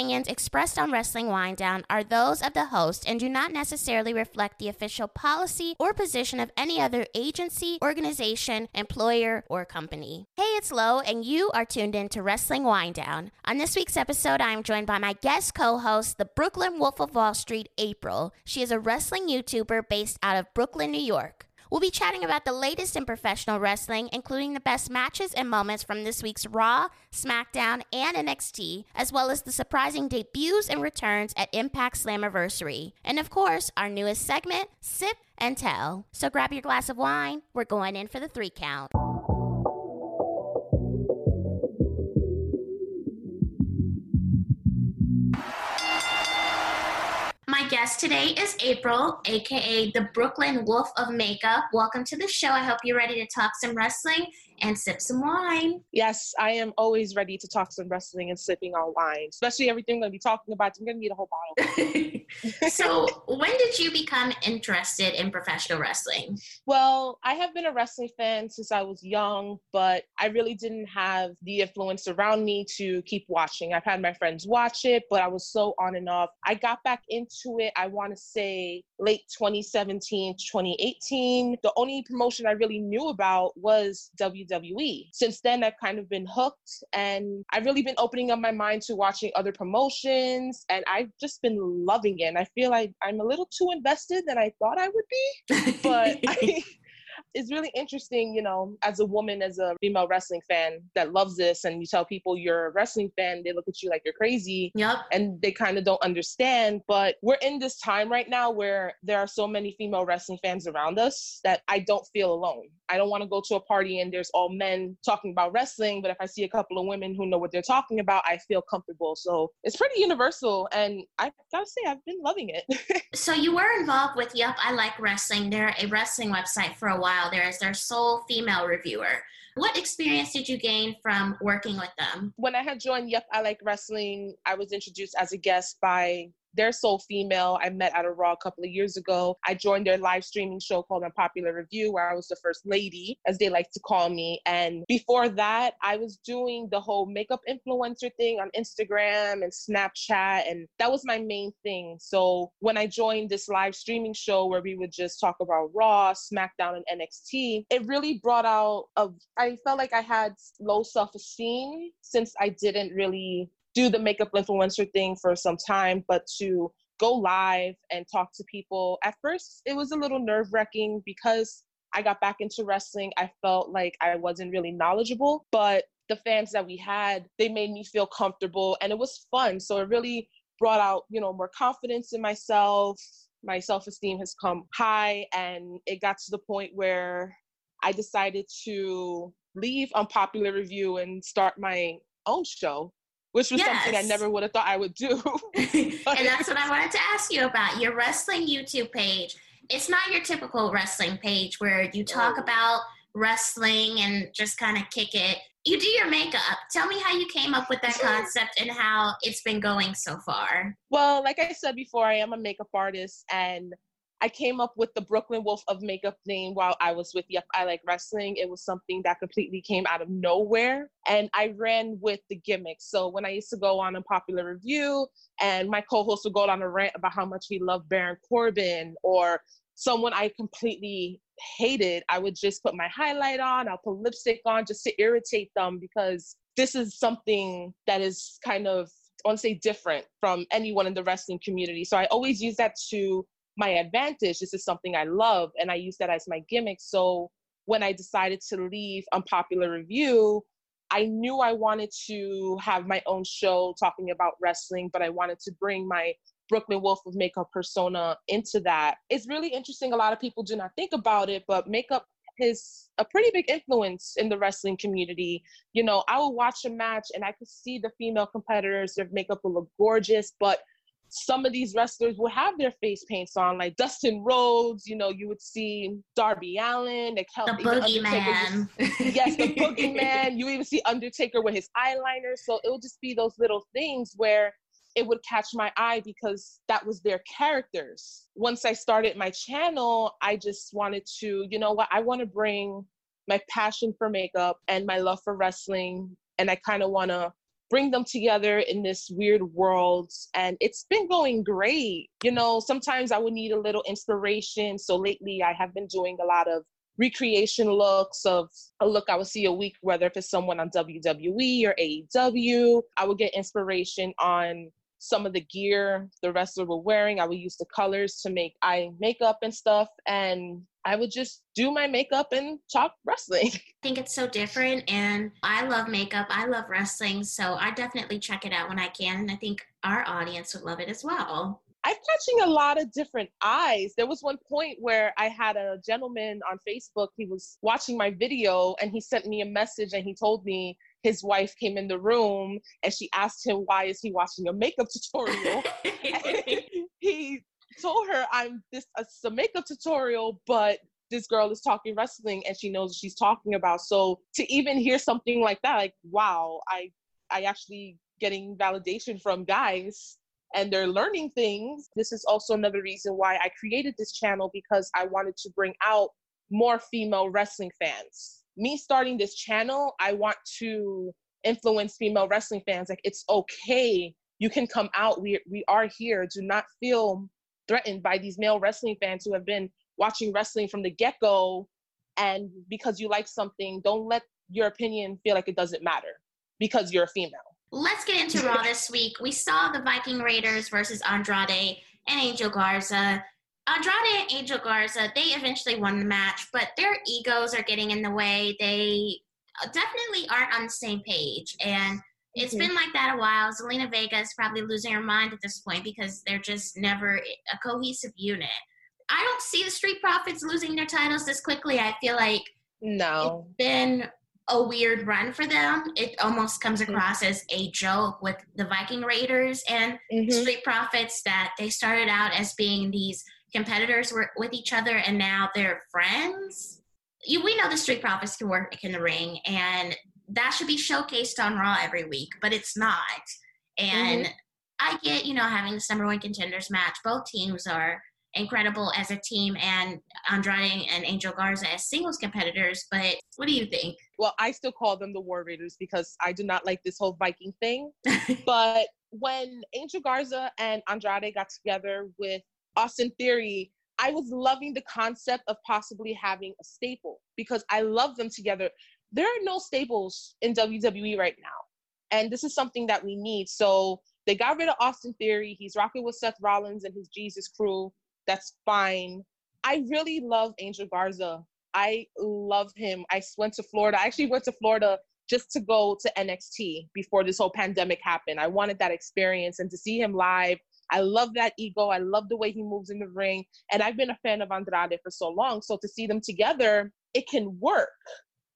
opinions expressed on Wrestling Wind Down are those of the host and do not necessarily reflect the official policy or position of any other agency, organization, employer, or company. Hey, it's Lo, and you are tuned in to Wrestling Wind Down. On this week's episode, I am joined by my guest co host, the Brooklyn Wolf of Wall Street, April. She is a wrestling YouTuber based out of Brooklyn, New York. We'll be chatting about the latest in professional wrestling, including the best matches and moments from this week's Raw, SmackDown, and NXT, as well as the surprising debuts and returns at Impact Slammiversary. And of course, our newest segment, Sip and Tell. So grab your glass of wine. We're going in for the three count. Guest today is April, aka the Brooklyn Wolf of Makeup. Welcome to the show. I hope you're ready to talk some wrestling and sip some wine. Yes, I am always ready to talk some wrestling and sipping on wine, especially everything I'm going to be talking about. I'm going to need a whole bottle. so, when did you become interested in professional wrestling? Well, I have been a wrestling fan since I was young, but I really didn't have the influence around me to keep watching. I've had my friends watch it, but I was so on and off. I got back into it, I want to say late 2017, 2018. The only promotion I really knew about was WWE WWE. Since then, I've kind of been hooked and I've really been opening up my mind to watching other promotions and I've just been loving it. And I feel like I'm a little too invested than I thought I would be. But I, it's really interesting, you know, as a woman, as a female wrestling fan that loves this, and you tell people you're a wrestling fan, they look at you like you're crazy. Yep. And they kind of don't understand. But we're in this time right now where there are so many female wrestling fans around us that I don't feel alone. I don't want to go to a party and there's all men talking about wrestling, but if I see a couple of women who know what they're talking about, I feel comfortable. So it's pretty universal. And I gotta say, I've been loving it. so you were involved with Yup, I Like Wrestling. They're a wrestling website for a while there as their sole female reviewer. What experience did you gain from working with them? When I had joined Yep, I Like Wrestling, I was introduced as a guest by their sole female I met at a Raw a couple of years ago. I joined their live streaming show called Unpopular Review, where I was the first lady, as they like to call me. And before that, I was doing the whole makeup influencer thing on Instagram and Snapchat, and that was my main thing. So when I joined this live streaming show where we would just talk about Raw, SmackDown, and NXT, it really brought out a. I felt like I had low self esteem since I didn't really do the makeup influencer thing for some time, but to go live and talk to people, at first it was a little nerve wracking because I got back into wrestling. I felt like I wasn't really knowledgeable, but the fans that we had, they made me feel comfortable and it was fun. So it really brought out, you know, more confidence in myself. My self esteem has come high and it got to the point where I decided to leave Unpopular Review and start my own show which was yes. something I never would have thought I would do. and that's what I wanted to ask you about your wrestling YouTube page. It's not your typical wrestling page where you talk oh. about wrestling and just kind of kick it. You do your makeup. Tell me how you came up with that concept and how it's been going so far. Well, like I said before, I am a makeup artist and I came up with the Brooklyn Wolf of Makeup name while I was with Yup, I Like Wrestling. It was something that completely came out of nowhere. And I ran with the gimmick. So when I used to go on Unpopular Review and my co host would go on a rant about how much he loved Baron Corbin or someone I completely hated, I would just put my highlight on, I'll put lipstick on just to irritate them because this is something that is kind of I want to say different from anyone in the wrestling community. So I always use that to my advantage. This is something I love, and I use that as my gimmick. So when I decided to leave Unpopular Review, I knew I wanted to have my own show talking about wrestling, but I wanted to bring my Brooklyn Wolf of Makeup persona into that. It's really interesting. A lot of people do not think about it, but makeup is a pretty big influence in the wrestling community. You know, I would watch a match and I could see the female competitors, their makeup will look gorgeous, but some of these wrestlers will have their face paints on, like Dustin Rhodes. You know, you would see Darby Allin, like the boogeyman. yes, the boogeyman. You even see Undertaker with his eyeliner. So it would just be those little things where it would catch my eye because that was their characters. Once I started my channel, I just wanted to, you know what, I want to bring my passion for makeup and my love for wrestling, and I kind of want to bring them together in this weird world. And it's been going great. You know, sometimes I would need a little inspiration. So lately I have been doing a lot of recreation looks of a look I would see a week, whether if it's someone on WWE or AEW. I would get inspiration on some of the gear the wrestler were wearing. I would use the colors to make eye makeup and stuff. And I would just do my makeup and talk wrestling. I think it's so different. And I love makeup. I love wrestling. So I definitely check it out when I can. And I think our audience would love it as well. I'm catching a lot of different eyes. There was one point where I had a gentleman on Facebook. He was watching my video and he sent me a message and he told me his wife came in the room and she asked him why is he watching a makeup tutorial he told her i'm this a makeup tutorial but this girl is talking wrestling and she knows she's talking about so to even hear something like that like wow i i actually getting validation from guys and they're learning things this is also another reason why i created this channel because i wanted to bring out more female wrestling fans me starting this channel, I want to influence female wrestling fans. Like it's okay. You can come out. We we are here. Do not feel threatened by these male wrestling fans who have been watching wrestling from the get-go and because you like something, don't let your opinion feel like it doesn't matter because you're a female. Let's get into Raw this week. We saw the Viking Raiders versus Andrade and Angel Garza. Andrade and Angel Garza, they eventually won the match, but their egos are getting in the way. They definitely aren't on the same page. And it's mm-hmm. been like that a while. Zelina Vega is probably losing her mind at this point because they're just never a cohesive unit. I don't see the Street Profits losing their titles this quickly. I feel like no, it's been a weird run for them. It almost comes mm-hmm. across mm-hmm. as a joke with the Viking Raiders and mm-hmm. Street Profits that they started out as being these competitors with each other and now they're friends. You, we know the Street Profits can work in the ring, and that should be showcased on Raw every week, but it's not. And mm-hmm. I get, you know, having this number one contenders match. Both teams are incredible as a team, and Andrade and Angel Garza as singles competitors. But what do you think? Well, I still call them the War Raiders because I do not like this whole Viking thing. but when Angel Garza and Andrade got together with Austin Theory, I was loving the concept of possibly having a staple because I love them together. There are no staples in WWE right now. And this is something that we need. So they got rid of Austin Theory. He's rocking with Seth Rollins and his Jesus crew. That's fine. I really love Angel Garza. I love him. I went to Florida. I actually went to Florida just to go to NXT before this whole pandemic happened. I wanted that experience and to see him live I love that ego. I love the way he moves in the ring. And I've been a fan of Andrade for so long. So to see them together, it can work.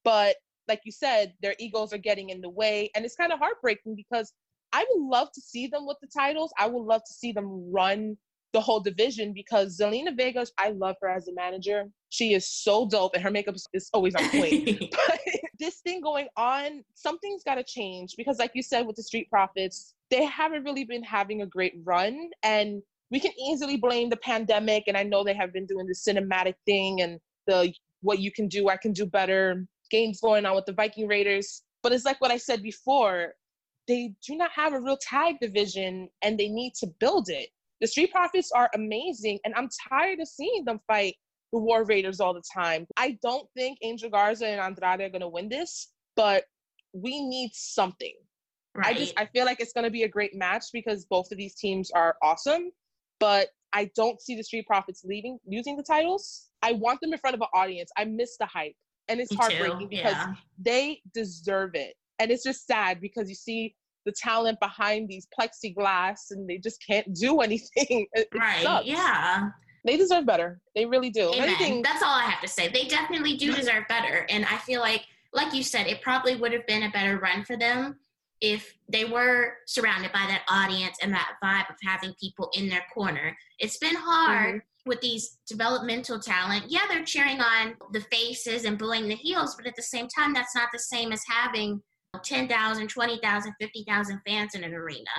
But like you said, their egos are getting in the way. And it's kind of heartbreaking because I would love to see them with the titles. I would love to see them run the whole division because Zelina Vega, I love her as a manager. She is so dope and her makeup is always on point. but this thing going on, something's got to change because, like you said, with the Street Profits, they haven't really been having a great run. And we can easily blame the pandemic. And I know they have been doing the cinematic thing and the what you can do, I can do better games going on with the Viking Raiders. But it's like what I said before they do not have a real tag division and they need to build it. The Street Profits are amazing, and I'm tired of seeing them fight the War Raiders all the time. I don't think Angel Garza and Andrade are going to win this, but we need something. Right. I just I feel like it's going to be a great match because both of these teams are awesome, but I don't see the Street Profits leaving using the titles. I want them in front of an audience. I miss the hype, and it's Me heartbreaking too. because yeah. they deserve it. And it's just sad because you see the talent behind these plexiglass and they just can't do anything. It, right. Sucks. Yeah. They deserve better. They really do. Amen. Anything- That's all I have to say. They definitely do deserve better. And I feel like, like you said, it probably would have been a better run for them if they were surrounded by that audience and that vibe of having people in their corner. It's been hard mm-hmm. With these developmental talent. Yeah, they're cheering on the faces and booing the heels, but at the same time, that's not the same as having 10,000, 20,000, 50,000 fans in an arena.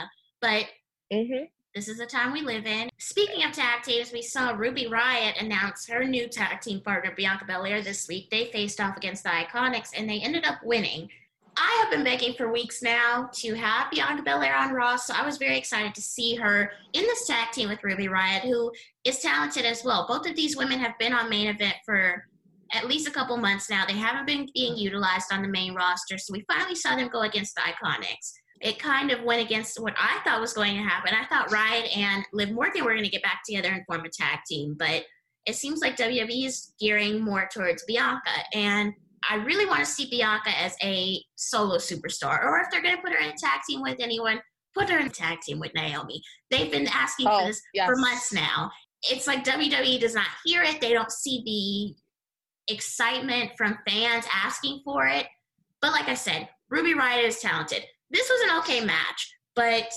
But mm-hmm. this is the time we live in. Speaking of tag teams, we saw Ruby Riott announce her new tag team partner, Bianca Belair, this week. They faced off against the Iconics and they ended up winning. I have been begging for weeks now to have Bianca Belair on Raw, so I was very excited to see her in this tag team with Ruby Riott, who is talented as well. Both of these women have been on main event for at least a couple months now. They haven't been being utilized on the main roster, so we finally saw them go against the Iconics. It kind of went against what I thought was going to happen. I thought Riott and Liv Morgan were going to get back together and form a tag team, but it seems like WWE is gearing more towards Bianca. And I really want to see Bianca as a solo superstar, or if they're going to put her in a tag team with anyone, put her in a tag team with Naomi. They've been asking oh, for this yes. for months now. It's like WWE does not hear it. They don't see the excitement from fans asking for it. But like I said, Ruby Riott is talented. This was an okay match, but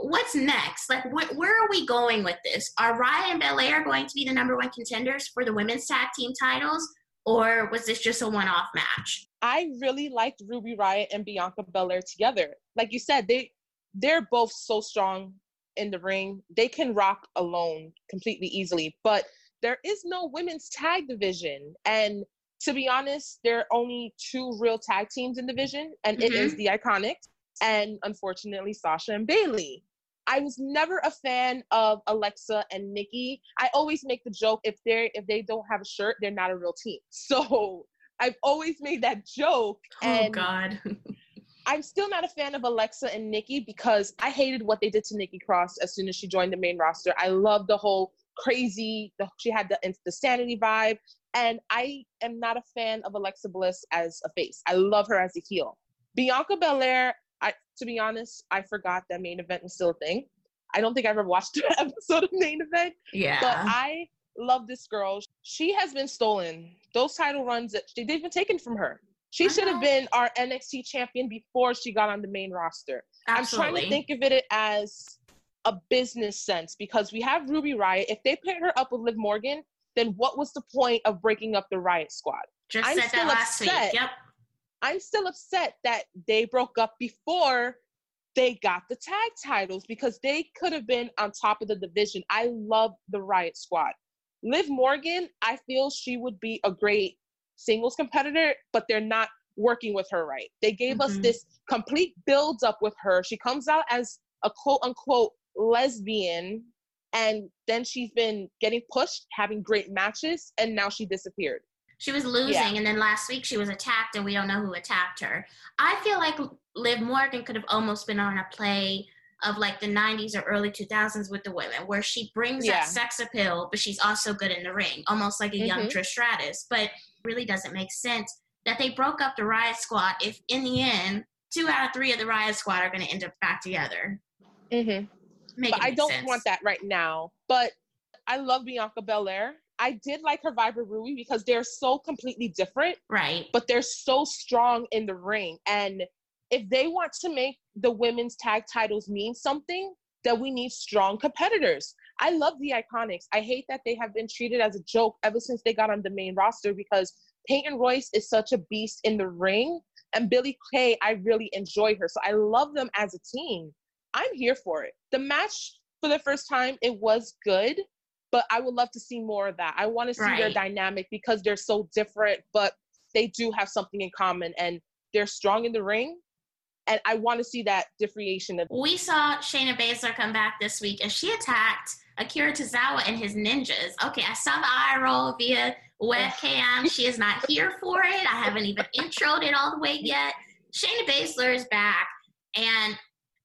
what's next? Like, wh- where are we going with this? Are Riott and Belair going to be the number one contenders for the women's tag team titles? Or was this just a one-off match? I really liked Ruby Riott and Bianca Belair together. Like you said, they they're both so strong in the ring. They can rock alone completely easily, but there is no women's tag division. And to be honest, there are only two real tag teams in division, and mm-hmm. it is the Iconics and unfortunately Sasha and Bayley. I was never a fan of Alexa and Nikki. I always make the joke if they're if they don't have a shirt, they're not a real team. So I've always made that joke. oh God. I'm still not a fan of Alexa and Nikki because I hated what they did to Nikki Cross as soon as she joined the main roster. I love the whole crazy. The, she had the the sanity vibe, and I am not a fan of Alexa Bliss as a face. I love her as a heel. Bianca Belair, I to be honest, I forgot that main event was still a thing. I don't think I ever watched an episode of main event. Yeah. But I love this girl. She has been stolen. Those title runs that they've been taken from her. She should have been our NXT champion before she got on the main roster. Absolutely. I'm trying to think of it as a business sense because we have Ruby Riott. If they paired her up with Liv Morgan, then what was the point of breaking up the Riott squad? Just I'm said that last upset. week. Yep. I'm still upset that they broke up before they got the tag titles because they could have been on top of the division. I love the Riott Squad. Liv Morgan, I feel she would be a great singles competitor, but they're not working with her right. They gave mm-hmm. us this complete build up with her. She comes out as a quote unquote lesbian, and then she's been getting pushed, having great matches, and now she disappeared. She was losing, yeah. and then last week she was attacked, and we don't know who attacked her. I feel like Liv Morgan could have almost been on a play of like the 90s or early 2000s with the women, where she brings yeah. that sex appeal, but she's also good in the ring, almost like a mm-hmm. young Trish Stratus. But really doesn't make sense that they broke up the Riott Squad if, in the end, two out of three of the Riott Squad are going to end up back together. Mm-hmm. But I don't sense. want that right now. But I love Bianca Belair. I did like her Viber Rui because they're so completely different. Right. But they're so strong in the ring. And if they want to make the women's tag titles mean something, then we need strong competitors. I love the Iconics. I hate that they have been treated as a joke ever since they got on the main roster because Peyton Royce is such a beast in the ring. And Billy Kay, I really enjoy her. So I love them as a team. I'm here for it. The match for the first time, it was good but I would love to see more of that. I want to see right. their dynamic because they're so different, but they do have something in common and they're strong in the ring. And I want to see that differentiation. We saw Shayna Baszler come back this week and she attacked Akira Tozawa and his ninjas. Okay, I saw the eye roll via webcam. she is not here for it. I haven't even introed it all the way yet. Shayna Baszler is back. And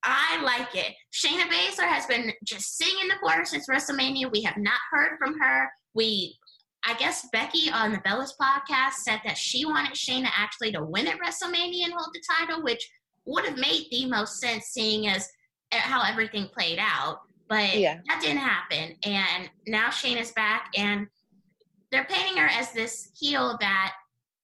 I like it. Shayna Baszler has been just sitting in the corner since WrestleMania. We have not heard from her. We, I guess Becky on the Bellas podcast said that she wanted Shayna actually to win at WrestleMania and hold the title, which would have made the most sense seeing as how everything played out. But yeah. that didn't happen. And now Shayna's back and they're painting her as this heel that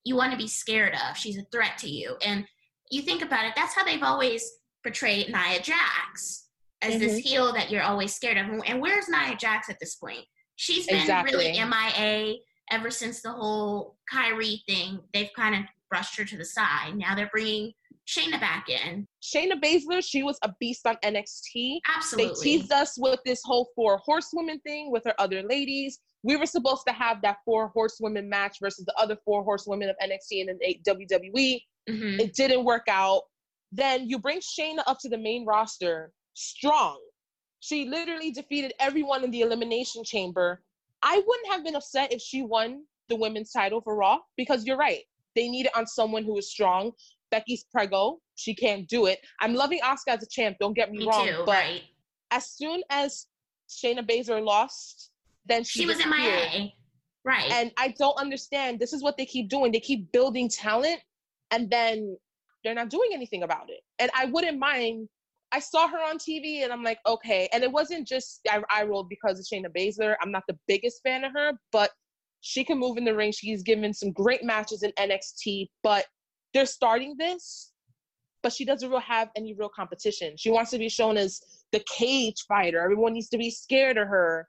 you want to be scared of. She's a threat to you. And you think about it, that's how they've always portray Nia Jax as mm-hmm. this heel that you're always scared of. And where's Nia Jax at this point? She's been exactly. really MIA ever since the whole Kairi thing. They've kind of brushed her to the side. Now they're bringing Shayna back in. Shayna Baszler, she was a beast on NXT. Absolutely. They teased us with this whole four horsewomen thing with her other ladies. We were supposed to have that four horsewomen match versus the other four horsewomen of NXT and the WWE. Mm-hmm. It didn't work out. Then you bring Shayna up to the main roster strong. She literally defeated everyone in the elimination chamber. I wouldn't have been upset if she won the women's title for Raw because you're right. They need it on someone who is strong. Becky's prego. She can't do it. I'm loving Asuka as a champ. Don't get me, me wrong. Too, but right. as soon as Shayna Baszler lost, then she, she was in MIA. Right. And I don't understand. This is what they keep doing. They keep building talent and then they're not doing anything about it. And I wouldn't mind. I saw her on TV and I'm like, okay. And it wasn't just I, I rolled because of Shayna Baszler. I'm not the biggest fan of her, but she can move in the ring. She's given some great matches in NXT, but they're starting this, but she doesn't really have any real competition. She wants to be shown as the cage fighter. Everyone needs to be scared of her.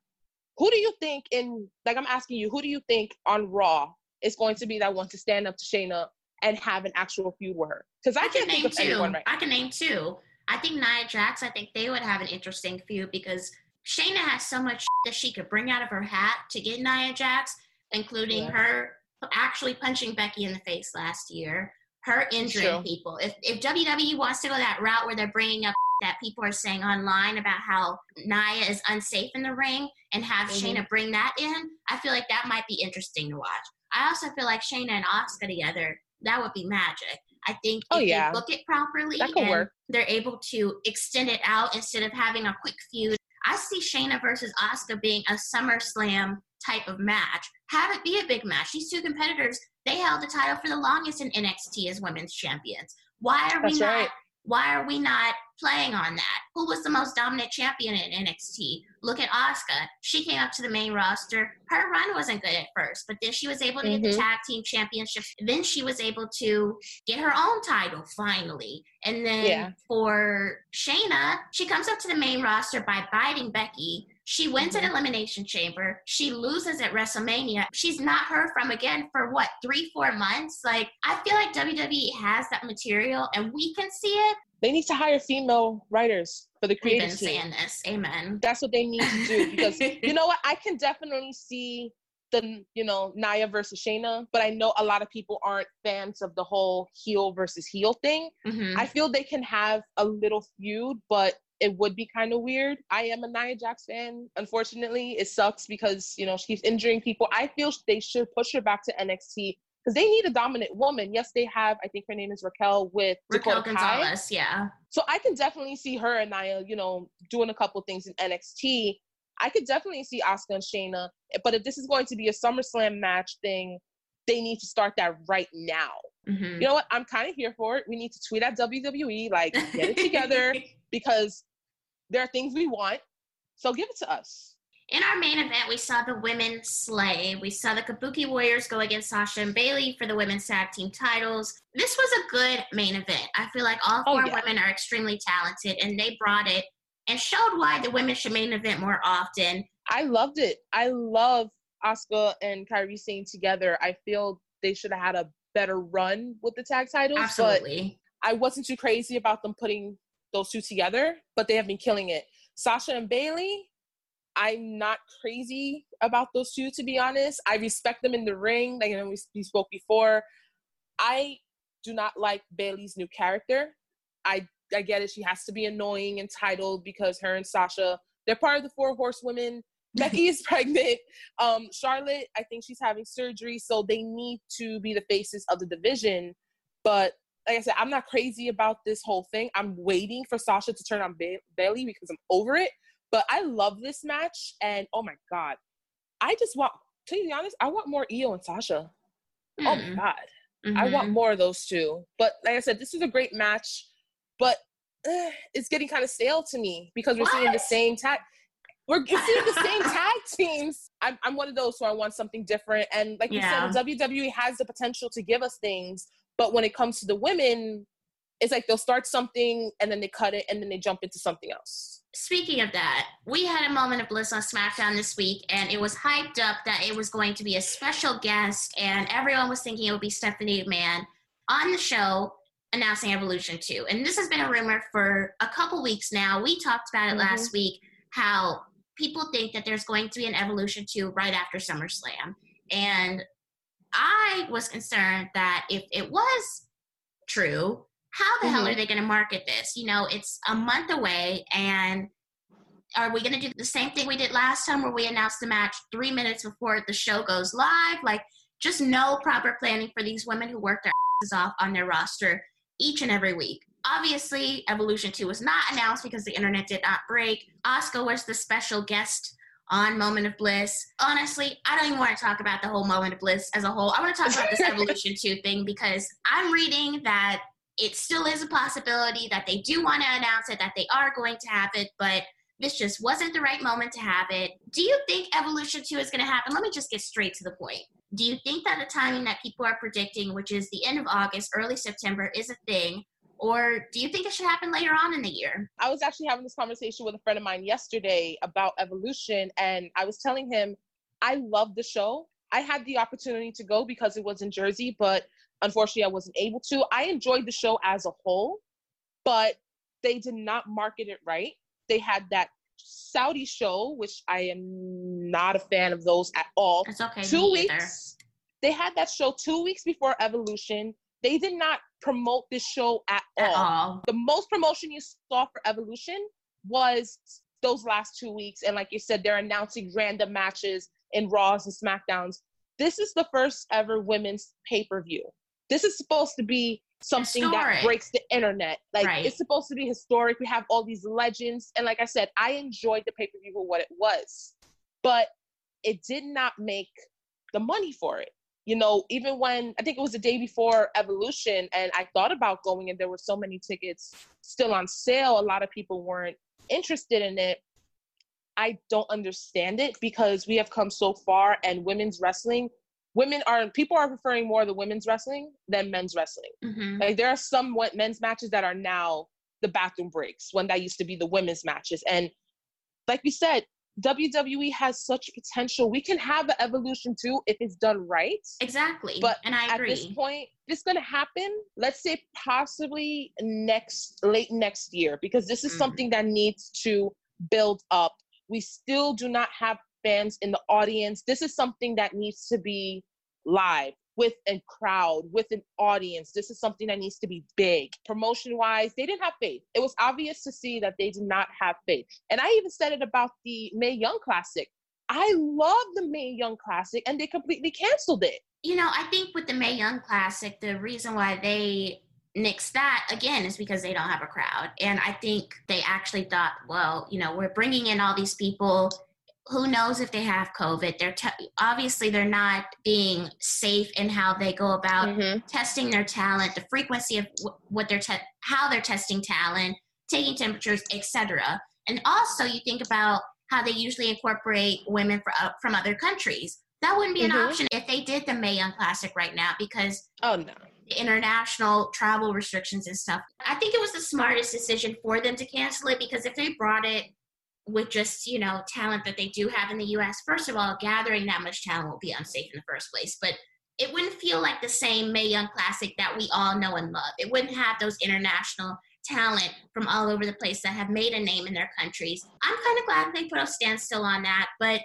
Who do you think in like I'm asking you, who do you think on Raw is going to be that one to stand up to Shayna and have an actual feud with her? Because I, I, can't think of two. anyone right. I can name two. I think Nia Jax. I think they would have an interesting feud because Shayna has so much that she could bring out of her hat to get Nia Jax, including yeah. her actually punching Becky in the face last year, her injuring people. If if WWE wants to go that route where they're bringing up that people are saying online about how Nia is unsafe in the ring and have mm-hmm. Shayna bring that in, I feel like that might be interesting to watch. I also feel like Shayna and Asuka together, that would be magic. I think oh, if yeah. they book it properly and work. they're able to extend it out instead of having a quick feud. I see Shayna versus Asuka being a SummerSlam type of match. Have it be a big match. These two competitors, they held the title for the longest in NXT as women's champions. Why are That's we not right. why are we not playing on that. Who was the most dominant champion in NXT? Look at Asuka. She came up to the main roster. Her run wasn't good at first, but then she was able to mm-hmm. get the mm-hmm. tag team championship. Then she was able to get her own title finally. And then yeah. for Shayna, she comes up to the main roster by biting Becky. She wins mm-hmm. an elimination chamber. She loses at WrestleMania. She's not heard from again for what, three, four months? Like, I feel like WWE has that material and we can see it, they need to hire female writers for the creative We've been team. saying this. Amen. That's what they need to do because you know what? I can definitely see the you know Nia versus Shayna, but I know a lot of people aren't fans of the whole heel versus heel thing. Mm-hmm. I feel they can have a little feud, but it would be kind of weird. I am a Nia Jax fan. Unfortunately, it sucks because you know she keeps injuring people. I feel they should push her back to NXT because they need a dominant woman. Yes, they have. I think her name is Raquel with Raquel Dakota Gonzalez. Kai. Yeah. So I can definitely see her and Nia, you know, doing a couple things in NXT. I could definitely see Asuka and Shayna, but if this is going to be a SummerSlam match thing, they need to start that right now. Mm-hmm. You know what? I'm kind of here for it. We need to tweet at WWE, like, get it together because there are things we want. So give it to us. In our main event, we saw the women slay. We saw the Kabuki Warriors go against Sasha and Bayley for the women's tag team titles. This was a good main event. I feel like all oh, four oh, yeah. women are extremely talented and they brought it and showed why the women should main event more often. I loved it. I love Asuka and Kairi Sane together. I feel they should have had a better run with the tag titles. Absolutely. But I wasn't too crazy about them putting those two together, but they have been killing it. Sasha and Bayley, I'm not crazy about those two, to be honest. I respect them in the ring. Like you know, we, we spoke before. I do not like Bayley's new character. I I get it. She has to be annoying and titled because her and Sasha they're part of the four horsewomen. Becky is pregnant. Um, Charlotte, I think she's having surgery, so they need to be the faces of the division. But like I said, I'm not crazy about this whole thing. I'm waiting for Sasha to turn on ba- Bayley because I'm over it. But I love this match, and oh my god, I just want to be honest, I want more Io and Sasha. Mm. Oh my hmm. god, mm-hmm. I want mm-hmm. more of those two. But like I said, this is a great match, but uh, it's getting kind of stale to me because we're what? seeing the same tag. We're seeing the same tag teams. I'm, I'm one of those who I want something different. And like yeah. you said, WWE has the potential to give us things, but when it comes to the women, it's like they'll start something and then they cut it and then they jump into something else. Speaking of that, we had a moment of bliss on SmackDown this week, and it was hyped up that it was going to be a special guest, and everyone was thinking it would be Stephanie McMahon on the show announcing Evolution 2. And this has been a rumor for a couple weeks now. We talked about it mm-hmm. last week how people think that there's going to be an Evolution 2 right after SummerSlam. And I was concerned that if it was true, how the mm-hmm. hell are they going to market this? You know, it's a month away, and are we going to do the same thing we did last time where we announced the match three minutes before the show goes live? Like, just no proper planning for these women who work their asses off on their roster each and every week. Obviously, Evolution 2 was not announced because the internet did not break. Asuka was the special guest on Moment of Bliss. Honestly, I don't even want to talk about the whole Moment of Bliss as a whole. I want to talk about this Evolution 2 thing because I'm reading that it still is a possibility that they do want to announce it, that they are going to have it, but this just wasn't the right moment to have it. Do you think Evolution 2 is going to happen? Let me just get straight to the point. Do you think that the timing that people are predicting, which is the end of August, early September, is a thing? Or do you think it should happen later on in the year? I was actually having this conversation with a friend of mine yesterday about Evolution, and I was telling him I love the show. I had the opportunity to go because it was in Jersey, but unfortunately I wasn't able to. I enjoyed the show as a whole, but they did not market it right. They had that Saudi show, which I am not a fan of those at all. It's okay. Two weeks. They had that show two weeks before Evolution. They did not promote this show at, at all. all. The most promotion you saw for Evolution was those last two weeks. And like you said, they're announcing random matches in Raws and SmackDowns. This is the first ever women's pay per view. This is supposed to be something historic. that breaks the internet. Like right. it's supposed to be historic. We have all these legends. And like I said, I enjoyed the pay per view for what it was, but it did not make the money for it. You know, even when I think it was the day before Evolution, and I thought about going, and there were so many tickets still on sale, a lot of people weren't interested in it. I don't understand it because we have come so far, and women's wrestling women are people are preferring more the women's wrestling than men's wrestling. Mm-hmm. Like there are some men's matches that are now the bathroom breaks when that used to be the women's matches. And like we said, WWE has such potential. We can have an evolution too if it's done right. Exactly. But and I agree. At this point, it's going to happen. Let's say possibly next late next year because this is mm-hmm. something that needs to build up. We still do not have fans in the audience. This is something that needs to be live with a crowd, with an audience. This is something that needs to be big. Promotion wise, they didn't have faith. It was obvious to see that they did not have faith. And I even said it about the Mae Young Classic. I love the Mae Young Classic and they completely canceled it. You know, I think with the Mae Young Classic, the reason why they nixed that again is because they don't have a crowd. And I think they actually thought, well, you know, we're bringing in all these people who knows if they have COVID? They're te- obviously they're not being safe in how they go about mm-hmm. testing their talent, the frequency of w- what they're te- how they're testing talent, taking temperatures, etc. And also, you think about how they usually incorporate women for, uh, from other countries. That wouldn't be mm-hmm. an option if they did the Mae Young Classic right now because oh no, international travel restrictions and stuff. I think it was the smartest decision for them to cancel it because if they brought it with just you know talent that they do have in the US first of all gathering that much talent will be unsafe in the first place but it wouldn't feel like the same Mae Young classic that we all know and love. It wouldn't have those international talent from all over the place that have made a name in their countries. I'm kind of glad they put a standstill on that but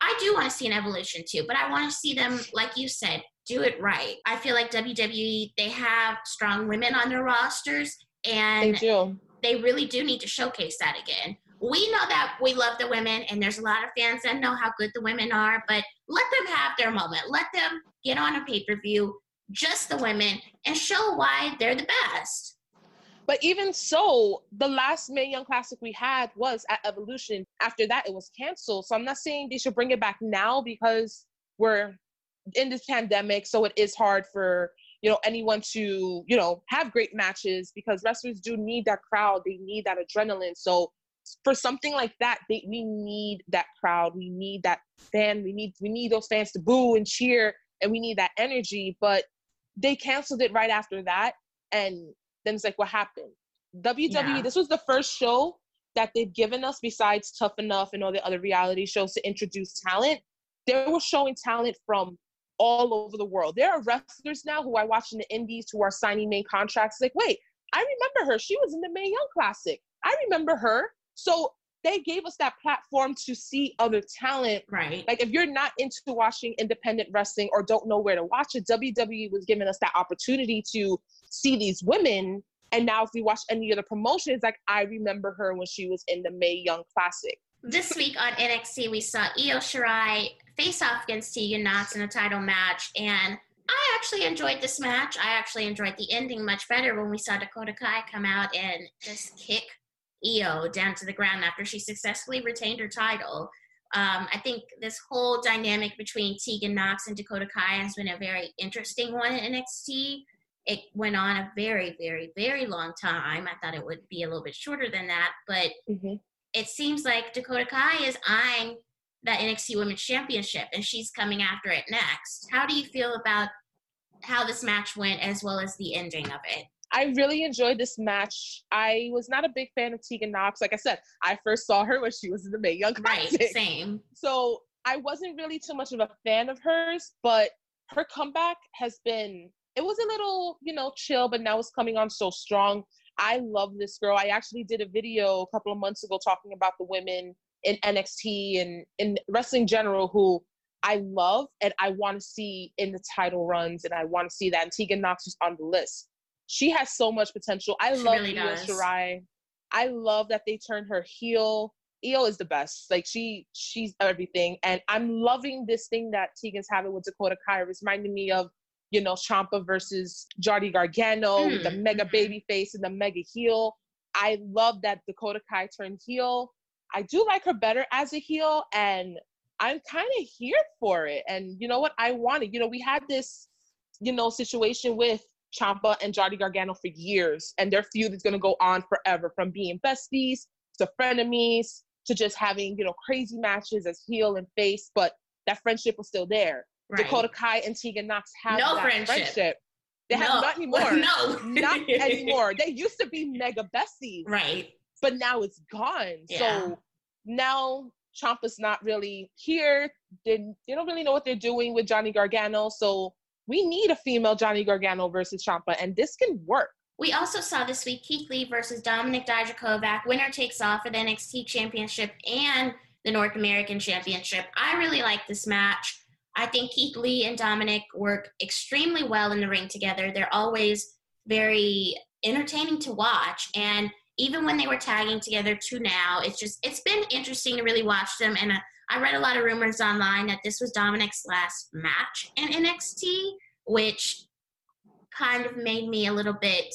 I do want to see an evolution too but I want to see them like you said do it right. I feel like WWE they have strong women on their rosters and they do. they really do need to showcase that again we know that we love the women and there's a lot of fans that know how good the women are, but let them have their moment. Let them get on a pay per view, just the women, and show why they're the best. But even so, the last Mae Young Classic we had was at Evolution. After that, it was canceled. So I'm not saying they should bring it back now because we're in this pandemic. So it is hard for you know anyone to you know have great matches because wrestlers do need that crowd. They need that adrenaline. So for something like that, they, we need that crowd. We need that fan. We need we need those fans to boo and cheer, and we need that energy. But they canceled it right after that, and then it's like, what happened? WWE. Yeah. This was the first show that they've given us, besides Tough Enough and all the other reality shows, to introduce talent. They were showing talent from all over the world. There are wrestlers now who I watch in the indies who are signing main contracts. Like, wait, I remember her. She was in the Mae Young Classic. I remember her. So they gave us that platform to see other talent. Right. Like if you're not into watching independent wrestling or don't know where to watch it, WWE was giving us that opportunity to see these women. And now if we watch any other promotions, like I remember her when she was in the Mae Young Classic. This week on NXT, we saw Io Shirai face off against Tegan Nox in a title match, and I actually enjoyed this match. I actually enjoyed the ending much better when we saw Dakota Kai come out and just kick Io down to the ground after she successfully retained her title. Um, I think this whole dynamic between Tegan Nox and Dakota Kai has been a very interesting one in NXT. It went on a very, very, very long time. I thought it would be a little bit shorter than that, but mm-hmm. it seems like Dakota Kai is eyeing that NXT Women's Championship and she's coming after it next. How do you feel about how this match went as well as the ending of it? I really enjoyed this match. I was not a big fan of Tegan Nox. Like I said, I first saw her when she was in the Mae Young Classic. Right, same. So I wasn't really too much of a fan of hers, but her comeback has been it was a little, you know, chill, but now it's coming on so strong. I love this girl. I actually did a video a couple of months ago talking about the women in NXT and in wrestling general who I love and I want to see in the title runs and I want to see that. And Tegan Nox is on the list she has so much potential. I she love really Io Shirai. I love that they turned her heel. Io is the best. Like she, she's everything, and I'm loving this thing that Tegan's having with Dakota Kai. It's reminding me of, you know, Ciampa versus Johnny Gargano mm. with the hmm, mega mm-hmm. baby face and the mega heel. I love that Dakota Kai turned heel. I do like her better as a heel, and I'm kind of here for it. And you know what? I wanted. You know, we had this, you know, situation with Ciampa and Johnny Gargano for years, and their feud is going to go on forever from being besties to frenemies to just having you know crazy matches as heel and face, but that friendship was still there. Right. Dakota Kai and Tegan Nox have no that friendship. friendship. They no. have not anymore. no, not anymore. They used to be mega besties, right? But now it's gone. Yeah. So now Ciampa's not really here. They, they don't really know what they're doing with Johnny Gargano. So we need a female Johnny Gargano versus Ciampa, and this can work. We also saw this week Keith Lee versus Dominik Dijakovic. Winner takes all for the NXT Championship and the North American Championship. I really like this match. I think Keith Lee and Dominik work extremely well in the ring together. They're always very entertaining to watch. And even when they were tagging together to now, it's just, it's been interesting to really watch them. And uh, I read a lot of rumors online that this was Dominik's last match in NXT, which kind of made me a little bit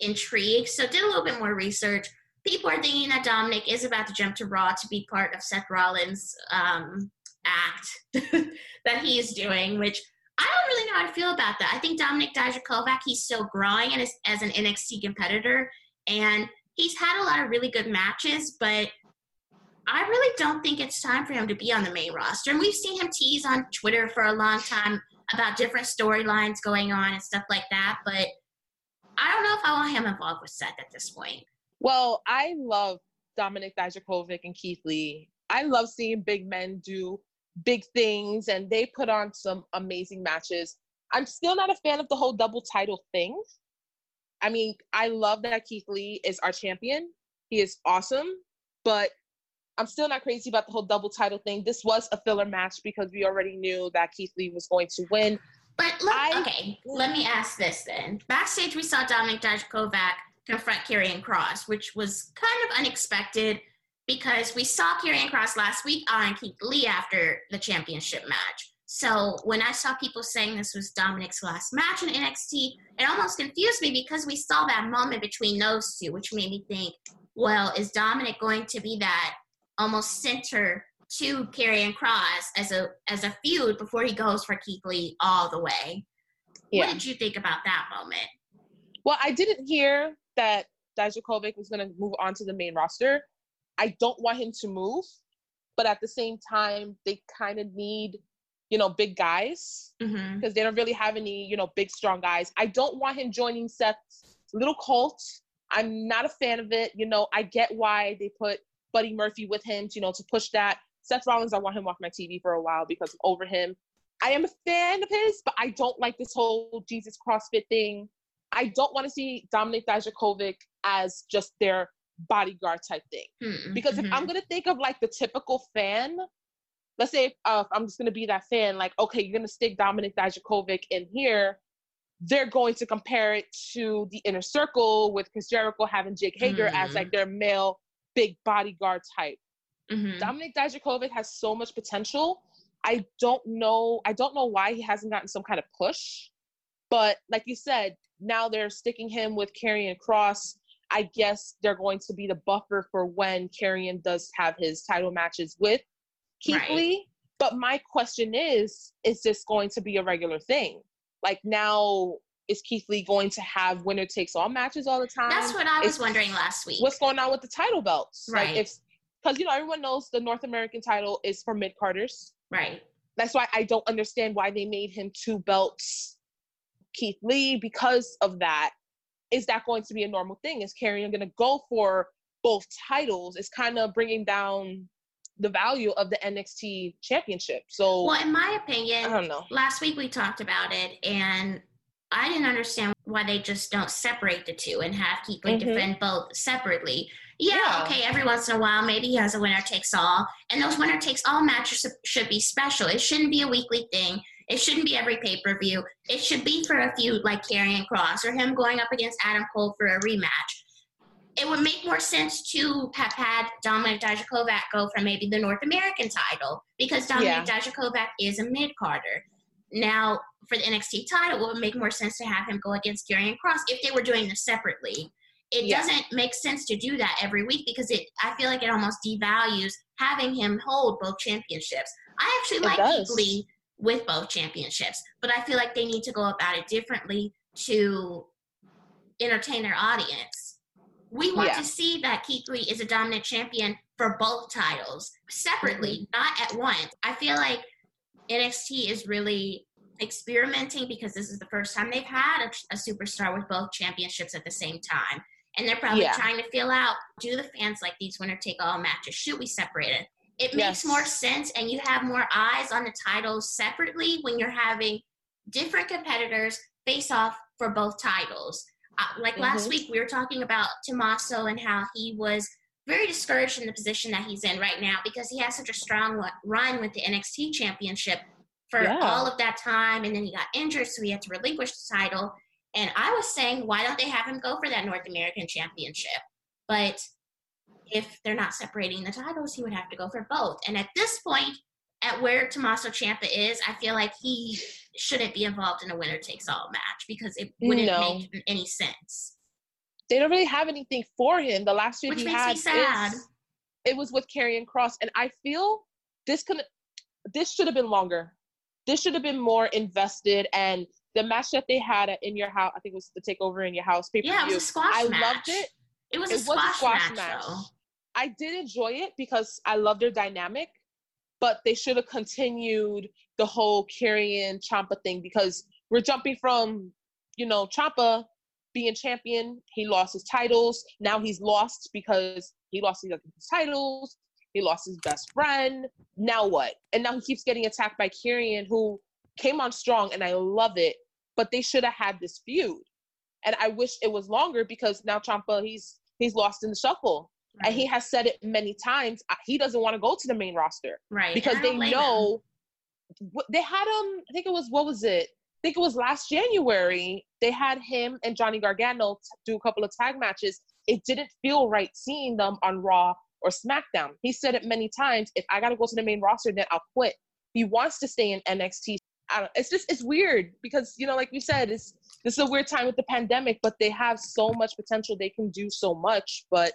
intrigued. So did a little bit more research. People are thinking that Dominik is about to jump to Raw to be part of Seth Rollins' um, act that he is doing, which I don't really know how to feel about that. I think Dominik Dijakovic, he's still growing as, as an NXT competitor, and he's had a lot of really good matches, but I really don't think it's time for him to be on the main roster. And we've seen him tease on Twitter for a long time about different storylines going on and stuff like that. But I don't know if I want him involved with Seth at this point. Well, I love Dominik Dijakovic and Keith Lee. I love seeing big men do big things, and they put on some amazing matches. I'm still not a fan of the whole double title thing. I mean, I love that Keith Lee is our champion. He is awesome, but I'm still not crazy about the whole double title thing. This was a filler match because we already knew that Keith Lee was going to win. But let, I, okay, let me ask this then. Backstage, we saw Dominik Dijakovic confront Karrion Kross, which was kind of unexpected because we saw Karrion Kross last week on Keith Lee after the championship match. So when I saw people saying this was Dominik's last match in NXT, it almost confused me because we saw that moment between those two, which made me think, well, is Dominik going to be that almost center to Karrion Kross as a as a feud before he goes for Lee all the way. Yeah. What did you think about that moment? Well, I didn't hear that Dijakovic was going to move on to the main roster. I don't want him to move, but at the same time, they kind of need, you know, big guys because mm-hmm. they don't really have any, you know, big strong guys. I don't want him joining Seth's little cult. I'm not a fan of it. You know, I get why they put Buddy Murphy with him, to, you know, to push that. Seth Rollins, I want him off my TV for a while because I'm over him. I am a fan of his, but I don't like this whole Jesus CrossFit thing. I don't want to see Dominik Dijakovic as just their bodyguard type thing. Mm-hmm. Because if I'm gonna think of like the typical fan, let's say if, uh, if I'm just gonna be that fan, like okay, you're gonna stick Dominik Dijakovic in here, they're going to compare it to the inner circle with Chris Jericho having Jake Hager Mm. as like their male big bodyguard type. Mhm. Dominik Dijakovic has so much potential. I don't know. I don't know why he hasn't gotten some kind of push. But like you said, now they're sticking him with Karrion Kross. I guess they're going to be the buffer for when Karrion does have his title matches with Keith Right. Lee. But my question is, is this going to be a regular thing? Like now, is Keith Lee going to have winner takes all matches all the time? That's what I was It's- wondering last week. what's going on with the title belts? Right. Like if because you know everyone knows the North American title is for mid carders. right. That's why I don't understand why they made him two belts, Keith Lee, because of that. Is that going to be a normal thing? Is Karrion going to go for both titles? It's kind of bringing down the value of the NXT championship. So Well, in my opinion, I don't know. last week we talked about it, and I didn't understand why they just don't separate the two and have Lee Mhm. defend both separately. Yeah, Yeah. okay, every once in a while, maybe he has a winner takes all, and those winner takes all matches should be special. It shouldn't be a weekly thing. It shouldn't be every pay per view. It should be for a feud like Karrion Kross or him going up against Adam Cole for a rematch. It would make more sense to have had Dominik Dijakovic go for maybe the North American title because Dominik Dijakovic is a mid carder. Now, for the NXT title, it would make more sense to have him go against Karrion Kross if they were doing this separately. It Yeah. doesn't make sense to do that every week because it. I feel like it almost devalues having him hold both championships. I actually It like does. Keith Lee with both championships, but I feel like they need to go about it differently to entertain their audience. We want Yeah. to see that Keith Lee is a dominant champion for both titles separately, Mm-hmm. not at once. I feel like NXT is really experimenting because this is the first time they've had a, a superstar with both championships at the same time. And they're probably Yeah. trying to feel out do the fans like these winner take all matches? Should we separate it? It makes Yes. more sense and you have more eyes on the titles separately when you're having different competitors face off for both titles. Uh, like last Mhm. week, we were talking about Tommaso and how he was very discouraged in the position that he's in right now because he has such a strong run with the NXT championship for Yeah. all of that time. And then he got injured, so he had to relinquish the title. And I was saying, why don't they have him go for that North American championship? But if they're not separating the titles, he would have to go for both. And at this point, at where Tommaso Ciampa is, I feel like he shouldn't be involved in a winner takes all match because it wouldn't No. make any sense. They don't really have anything for him. The last feud Which he makes me had sad. it was with Karrion Kross, and I feel this could this should have been longer. This should have been more invested, and the match that they had in your house, I think it was the takeover in your house pay per Yeah, it was a squash I match. loved it. It was, It a, was a squash squash match, match. I did enjoy it because I love their dynamic, but they should have continued the whole Karrion Ciampa thing because we're jumping from, you know, Ciampa being champion. He lost his titles. Now he's lost because he lost his titles. He lost his best friend. Now what? And now he keeps getting attacked by Karrion, who came on strong, and I love it. But they should have had this feud, and I wish it was longer because now Ciampa he's he's lost in the shuffle and he has said it many times uh, he doesn't want to go to the main roster right because they him. know they had him i think it was what was it i think it was last january they had him and johnny gargano t- do a couple of tag matches it didn't feel right seeing them on raw or smackdown he said it many times if i gotta go to the main roster then i'll quit he wants to stay in nxt I don't, it's just it's weird because you know like we said it's this is a weird time with the pandemic but they have so much potential they can do so much but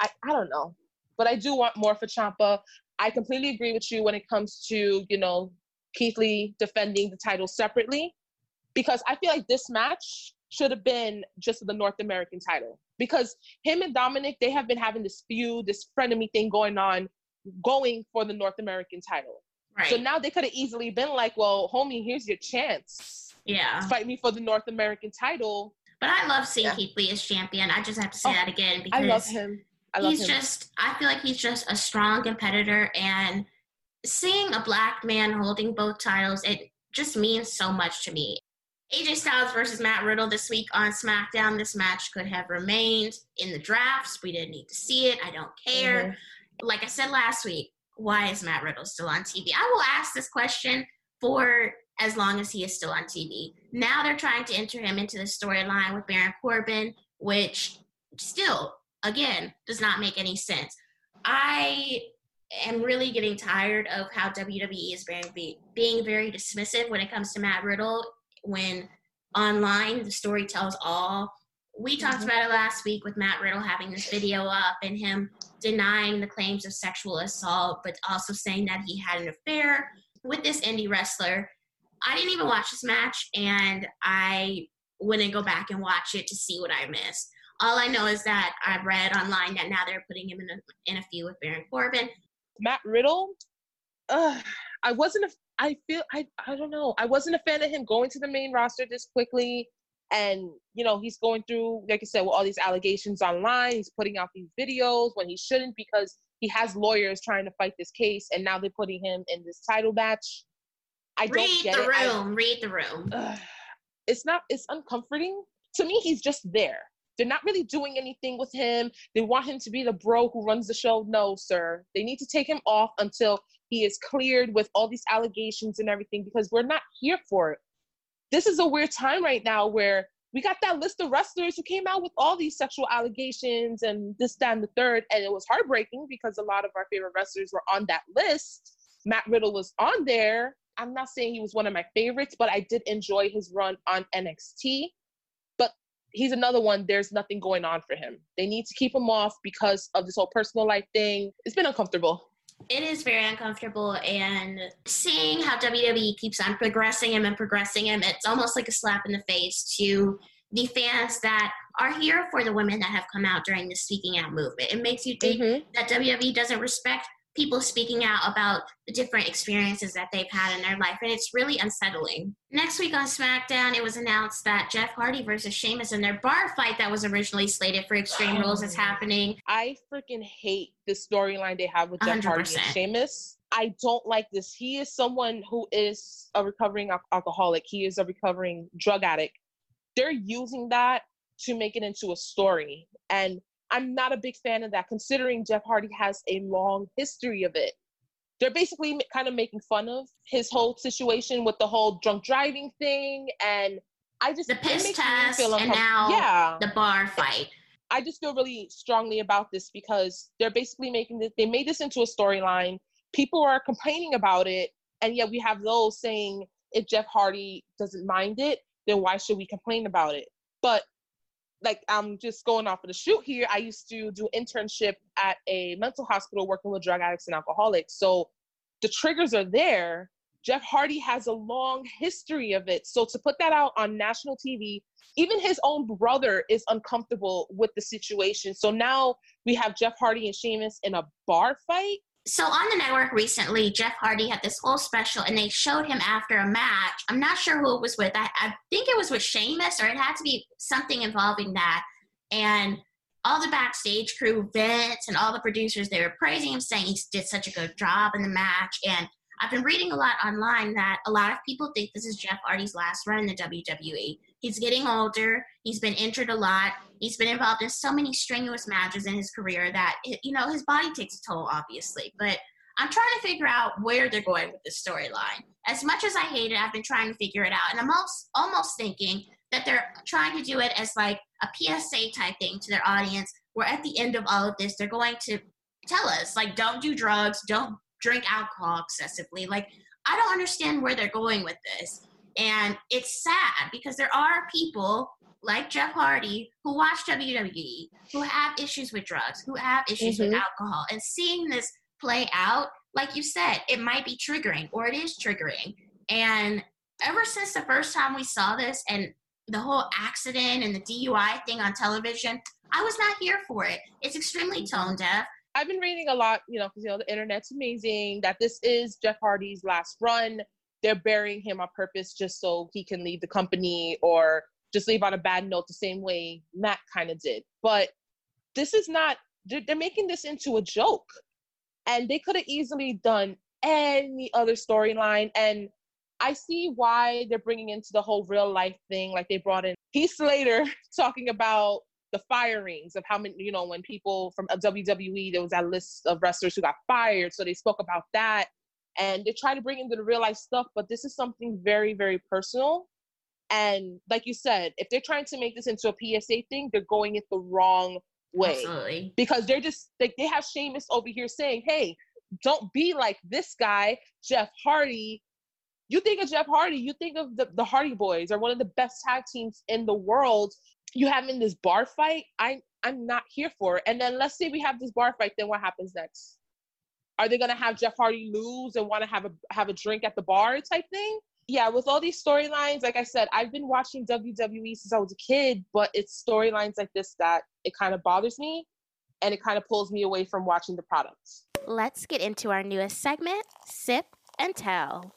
I, I don't know. But I do want more for Ciampa. I completely agree with you when it comes to, you know, Keith Lee defending the title separately. Because I feel like this match should have been just the North American title. Because him and Dominik, they have been having this feud, this frenemy thing going on, going for the North American title. right So now they could have easily been like, well, homie, here's your chance. yeah Fight me for the North American title. but i love seeing Yeah. keith lee as champion i just have to say Oh, that again because I love him. I love he's him. just i feel like he's just a strong competitor and seeing a black man holding both titles it just means so much to me AJ Styles versus Matt Riddle this week on SmackDown. This match could have remained in the drafts. We didn't need to see it. I don't care. Mm-hmm. Like I said last week, why is Matt Riddle still on TV? I will ask this question for as long as he is still on TV. Now they're trying to enter him into the storyline with Baron Corbin, which still, again, does not make any sense. I am really getting tired of how WWE is being, being very dismissive when it comes to Matt Riddle when online the story tells all. We talked mm-hmm. about it last week with Matt Riddle having this video up and him denying the claims of sexual assault, but also saying that he had an affair with this indie wrestler. I didn't even watch this match, and I wouldn't go back and watch it to see what I missed. All I know is that I've read online that now they're putting him in a, in a feud with Baron Corbin. Matt Riddle, uh, I wasn't a I feel I I don't know. I wasn't a fan of him going to the main roster this quickly. And you know, he's going through, like I said, with all these allegations online. He's putting out these videos when he shouldn't because he has lawyers trying to fight this case, and now they're putting him in this title match. I Read don't get the it. room. I, Read the room. Uh, it's not. It's uncomforting to me. He's just there. They're not really doing anything with him. They want him to be the bro who runs the show. No, sir. They need to take him off until he is cleared with all these allegations and everything because we're not here for it. This is a weird time right now where we got that list of wrestlers who came out with all these sexual allegations and this, that, and the third. And it was heartbreaking because a lot of our favorite wrestlers were on that list. Matt Riddle was on there. I'm not saying he was one of my favorites, but I did enjoy his run on NXT. But he's another one, there's nothing going on for him. They need to keep him off because of this whole personal life thing. It's been uncomfortable it is very uncomfortable and seeing how WWE keeps on progressing him and progressing him, it's almost like a slap in the face to the fans that are here for the women that have come out during the speaking out movement. It makes you think mm-hmm. that WWE doesn't respect people speaking out about the different experiences that they've had in their life, and it's really unsettling. Next week on SmackDown, it was announced that Jeff Hardy versus Sheamus in their bar fight that was originally slated for Extreme oh. Rules is oh. happening. I freaking hate the storyline they have with Jeff 100%. Hardy and Sheamus. I don't like this. He is someone who is a recovering alcoholic. He is a recovering drug addict. They're using that to make it into a story. And I'm not a big fan of that, considering Jeff Hardy has a long history of it. They're basically kind of making fun of his whole situation with the whole drunk driving thing, and I just the piss test and now yeah. the bar fight. I just feel really strongly about this because they're basically making this. They made this into a storyline. People are complaining about it, and yet we have those saying if Jeff Hardy doesn't mind it, then why should we complain about it? But like I'm just going off of the shoot here. I used to do internship at a mental hospital working with drug addicts and alcoholics. So the triggers are there. Jeff Hardy has a long history of it. So to put that out on national TV, even his own brother is uncomfortable with the situation. So now we have Jeff Hardy and Sheamus in a bar fight so on the network recently, Jeff Hardy had this whole special, and they showed him after a match. I'm not sure who it was with. I, I think it was with Sheamus, or it had to be something involving that. And all the backstage crew, Vince, and all the producers, they were praising him, saying he did such a good job in the match. And I've been reading a lot online that a lot of people think this is Jeff Hardy's last run in the WWE. He's getting older. He's been injured a lot. He's been involved in so many strenuous matches in his career that you know his body takes a toll, obviously. But I'm trying to figure out where they're going with this storyline. As much as I hate it, I've been trying to figure it out, and I'm almost almost thinking that they're trying to do it as like a PSA type thing to their audience, where at the end of all of this, they're going to tell us like, don't do drugs, don't drink alcohol excessively. Like, I don't understand where they're going with this. And it's sad because there are people like Jeff Hardy who watch WWE, who have issues with drugs, who have issues mm-hmm. with alcohol. And seeing this play out, like you said, it might be triggering or it is triggering. And ever since the first time we saw this and the whole accident and the DUI thing on television, I was not here for it. It's extremely tone deaf. I've been reading a lot, you know, because you know the internet's amazing. That this is Jeff Hardy's last run. They're burying him on purpose just so he can leave the company or just leave on a bad note, the same way Matt kind of did. But this is not. They're, they're making this into a joke, and they could have easily done any other storyline. And I see why they're bringing into the whole real life thing. Like they brought in Heath Slater talking about the firings of how many, you know, when people from WWE, there was that list of wrestlers who got fired. So they spoke about that. And they try to bring into the real life stuff, but this is something very, very personal. And like you said, if they're trying to make this into a PSA thing, they're going it the wrong way. Absolutely. Because they're just like they have Sheamus over here saying, Hey, don't be like this guy, Jeff Hardy. You think of Jeff Hardy, you think of the, the Hardy Boys are one of the best tag teams in the world. You have in this bar fight. I I'm not here for it. And then let's say we have this bar fight, then what happens next? Are they gonna have Jeff Hardy lose and want to have a have a drink at the bar type thing? Yeah, with all these storylines, like I said, I've been watching WWE since I was a kid, but it's storylines like this that it kind of bothers me and it kind of pulls me away from watching the products. Let's get into our newest segment, Sip and Tell.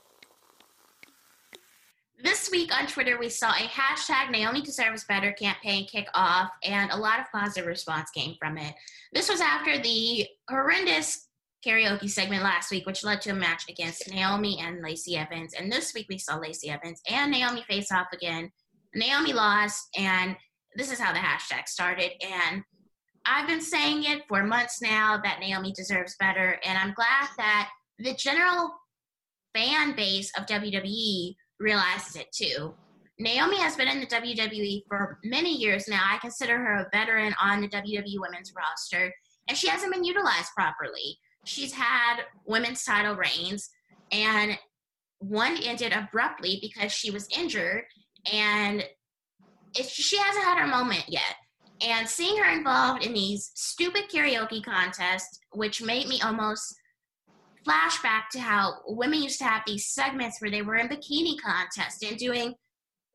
This week on Twitter, we saw a hashtag Naomi Deserves Better campaign kick off, and a lot of positive response came from it. This was after the horrendous karaoke segment last week, which led to a match against Naomi and Lacey Evans. And this week, we saw Lacey Evans and Naomi face off again. Naomi lost, and this is how the hashtag started. And I've been saying it for months now that Naomi deserves better, and I'm glad that the general fan base of WWE realizes it too. Naomi has been in the WWE for many years now. I consider her a veteran on the WWE women's roster, and she hasn't been utilized properly. She's had women's title reigns, and one ended abruptly because she was injured, and she hasn't had her moment yet. And seeing her involved in these stupid karaoke contests, which made me almost flashback to how women used to have these segments where they were in bikini contests and doing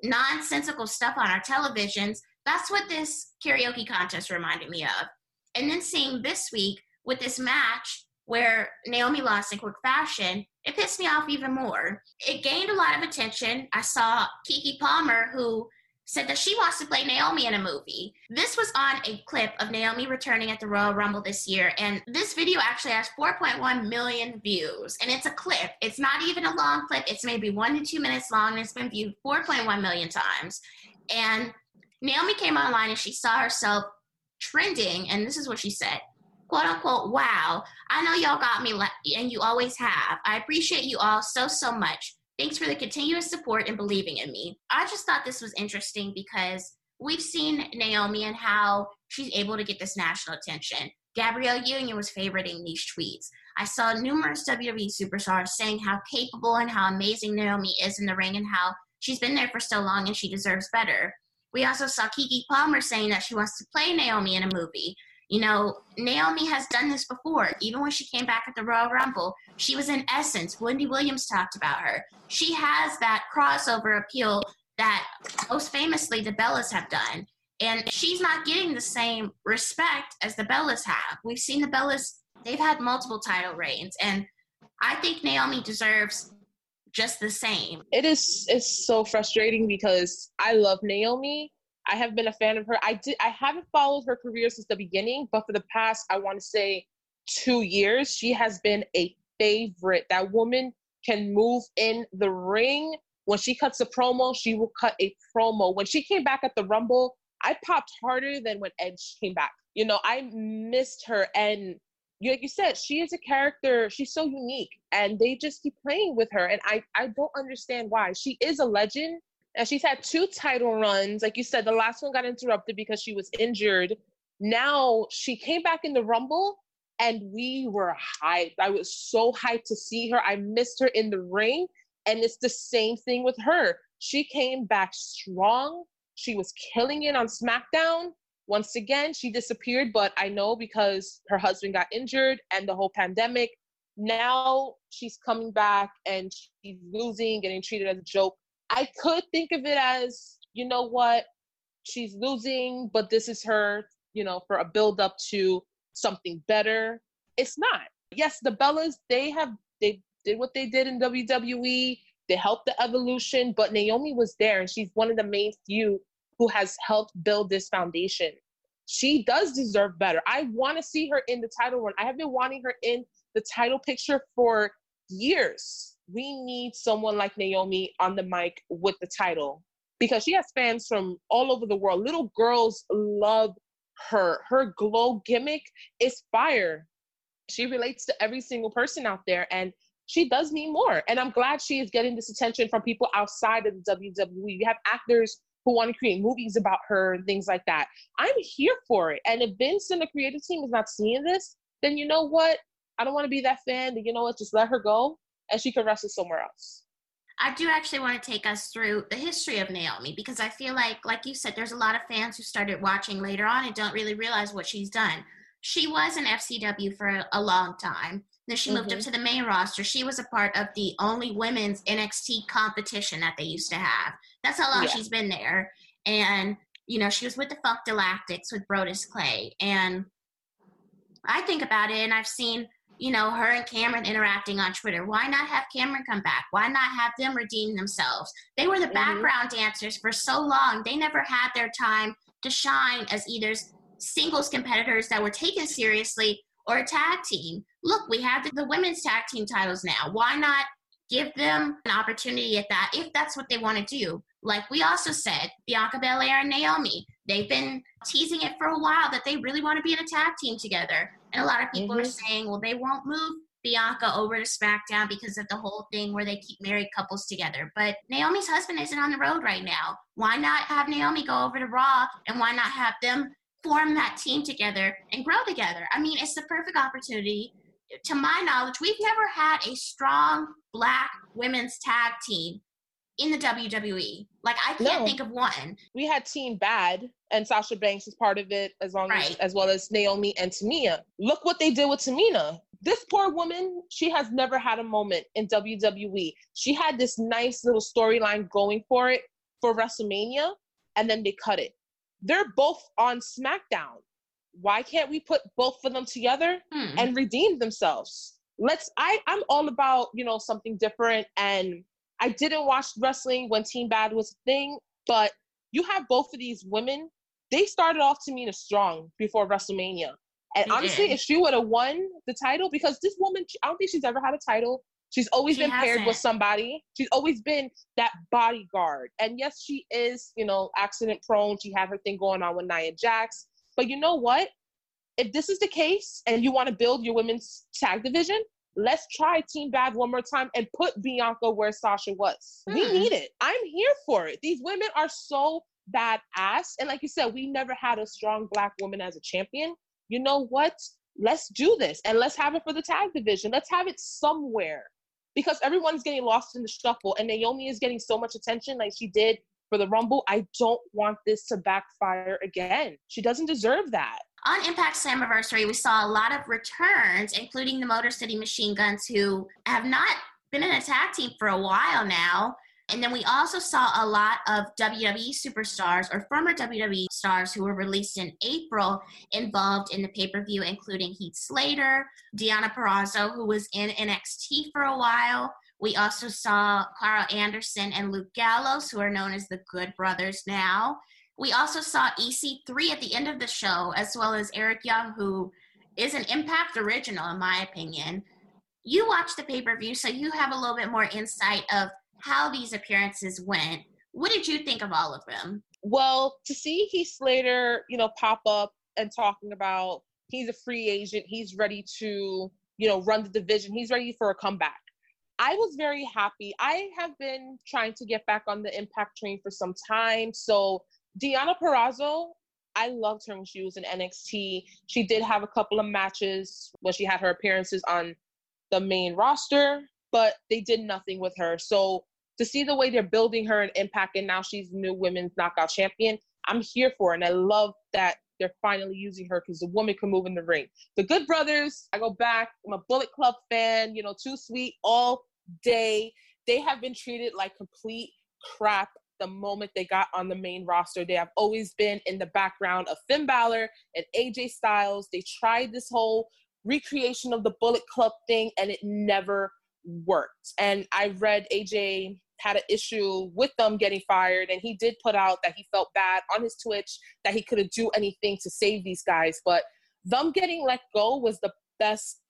nonsensical stuff on our televisions. That's what this karaoke contest reminded me of. And then seeing this week with this match where Naomi lost in quick fashion, it pissed me off even more. It gained a lot of attention. I saw Keke Palmer, who said that she wants to play Naomi in a movie. This was on a clip of Naomi returning at the Royal Rumble this year, and this video actually has 4.1 million views. And it's a clip, it's not even a long clip, it's maybe one to two minutes long, and it's been viewed 4.1 million times. And Naomi came online and she saw herself trending, and this is what she said quote unquote, wow, I know y'all got me, and you always have. I appreciate you all so, so much. Thanks for the continuous support and believing in me. I just thought this was interesting because we've seen Naomi and how she's able to get this national attention. Gabrielle Union was favoriting these tweets. I saw numerous WWE superstars saying how capable and how amazing Naomi is in the ring and how she's been there for so long and she deserves better. We also saw Keke Palmer saying that she wants to play Naomi in a movie. You know, Naomi has done this before. Even when she came back at the Royal Rumble, she was in essence. Wendy Williams talked about her. She has that crossover appeal that most famously the Bellas have done. And she's not getting the same respect as the Bellas have. We've seen the Bellas, they've had multiple title reigns. And I think Naomi deserves just the same. It is it's so frustrating because I love Naomi I have been a fan of her. I did I haven't followed her career since the beginning, but for the past I want to say 2 years, she has been a favorite. That woman can move in the ring. When she cuts a promo, she will cut a promo. When she came back at the Rumble, I popped harder than when Edge came back. You know, I missed her and like you said, she is a character. She's so unique, and they just keep playing with her. And I, I don't understand why. She is a legend, and she's had two title runs. Like you said, the last one got interrupted because she was injured. Now she came back in the Rumble and we were hyped. I was so hyped to see her. I missed her in the ring. And it's the same thing with her. She came back strong. She was killing it on SmackDown. Once again, she disappeared, but I know because her husband got injured and the whole pandemic. Now she's coming back and she's losing, getting treated as a joke. I could think of it as, you know what, she's losing, but this is her, you know, for a build up to something better. It's not. Yes, the Bellas, they have they did what they did in WWE. They helped the evolution, but Naomi was there and she's one of the main few who has helped build this foundation. She does deserve better. I want to see her in the title run. I have been wanting her in the title picture for years we need someone like Naomi on the mic with the title because she has fans from all over the world. Little girls love her. Her glow gimmick is fire. She relates to every single person out there and she does need more. And I'm glad she is getting this attention from people outside of the WWE. You have actors who want to create movies about her and things like that. I'm here for it. And if Vince and the creative team is not seeing this, then you know what? I don't want to be that fan. Then you know what? Just let her go and she can wrestle somewhere else. I do actually want to take us through the history of Naomi because I feel like, like you said, there's a lot of fans who started watching later on and don't really realize what she's done. She was an FCW for a long time. Then she mm-hmm. moved up mm-hmm. to the main roster. She was a part of the only women's NXT competition that they used to have. That's how long yeah. she's been there. And, you know, she was with the Funkadactyls with Brodus Clay. And I think about it and I've seen you know, her and Cameron interacting on Twitter. Why not have Cameron come back? Why not have them redeem themselves? They were the mm-hmm. background dancers for so long. They never had their time to shine as either singles competitors that were taken seriously or a tag team. Look, we have the, the women's tag team titles now. Why not give them an opportunity at that if that's what they want to do? Like we also said, Bianca Belair and Naomi, they've been teasing it for a while that they really want to be in a tag team together. And a lot of people mm-hmm. are saying, well, they won't move Bianca over to SmackDown because of the whole thing where they keep married couples together. But Naomi's husband isn't on the road right now. Why not have Naomi go over to Raw and why not have them form that team together and grow together? I mean, it's the perfect opportunity. To my knowledge, we've never had a strong black women's tag team in the WWE. Like I can't no. think of one. We had Team Bad and Sasha Banks is part of it as long right. as as well as Naomi and Tamina. Look what they did with Tamina. This poor woman, she has never had a moment in WWE. She had this nice little storyline going for it for WrestleMania and then they cut it. They're both on SmackDown. Why can't we put both of them together hmm. and redeem themselves? Let's I I'm all about, you know, something different and I didn't watch wrestling when Team Bad was a thing, but you have both of these women. They started off to me as strong before WrestleMania. And honestly, did. if she would have won the title, because this woman, I don't think she's ever had a title. She's always she been hasn't. paired with somebody. She's always been that bodyguard. And yes, she is, you know, accident prone. She had her thing going on with Nia Jax. But you know what? If this is the case and you want to build your women's tag division, let's try Team Bad one more time and put Bianca where Sasha was. Hmm. We need it. I'm here for it. These women are so badass. And like you said, we never had a strong black woman as a champion. You know what? Let's do this and let's have it for the tag division. Let's have it somewhere because everyone's getting lost in the shuffle and Naomi is getting so much attention like she did for the Rumble. I don't want this to backfire again. She doesn't deserve that. On Impact Slammiversary, we saw a lot of returns, including the Motor City Machine Guns, who have not been in a tag team for a while now. And then we also saw a lot of WWE superstars or former WWE stars who were released in April involved in the pay per view, including Heath Slater, Deonna Purrazzo, who was in NXT for a while. We also saw Karl Anderson and Luke Gallows, who are known as the Good Brothers now. We also saw EC3 at the end of the show, as well as Eric Young, who is an Impact original, in my opinion. You watched the pay per view, so you have a little bit more insight of how these appearances went. What did you think of all of them? Well, to see Heath Slater, you know, pop up and talking about he's a free agent, he's ready to, you know, run the division, he's ready for a comeback. I was very happy. I have been trying to get back on the impact train for some time. So Deonna Purrazzo, I loved her when she was in NXT. She did have a couple of matches when she had her appearances on the main roster, but they did nothing with her. So to see the way they're building her and Impact, and now she's new women's knockout champion, I'm here for it. And I love that they're finally using her because the woman can move in the ring. The Good Brothers, I go back. I'm a Bullet Club fan, you know, too sweet all day. They have been treated like complete crap the moment they got on the main roster. They have always been in the background of Finn Balor and AJ Styles. They tried this whole recreation of the Bullet Club thing and it never worked. And I read AJ had an issue with them getting fired and he did put out that he felt bad on his Twitch that he couldn't do anything to save these guys. But them getting let go was the best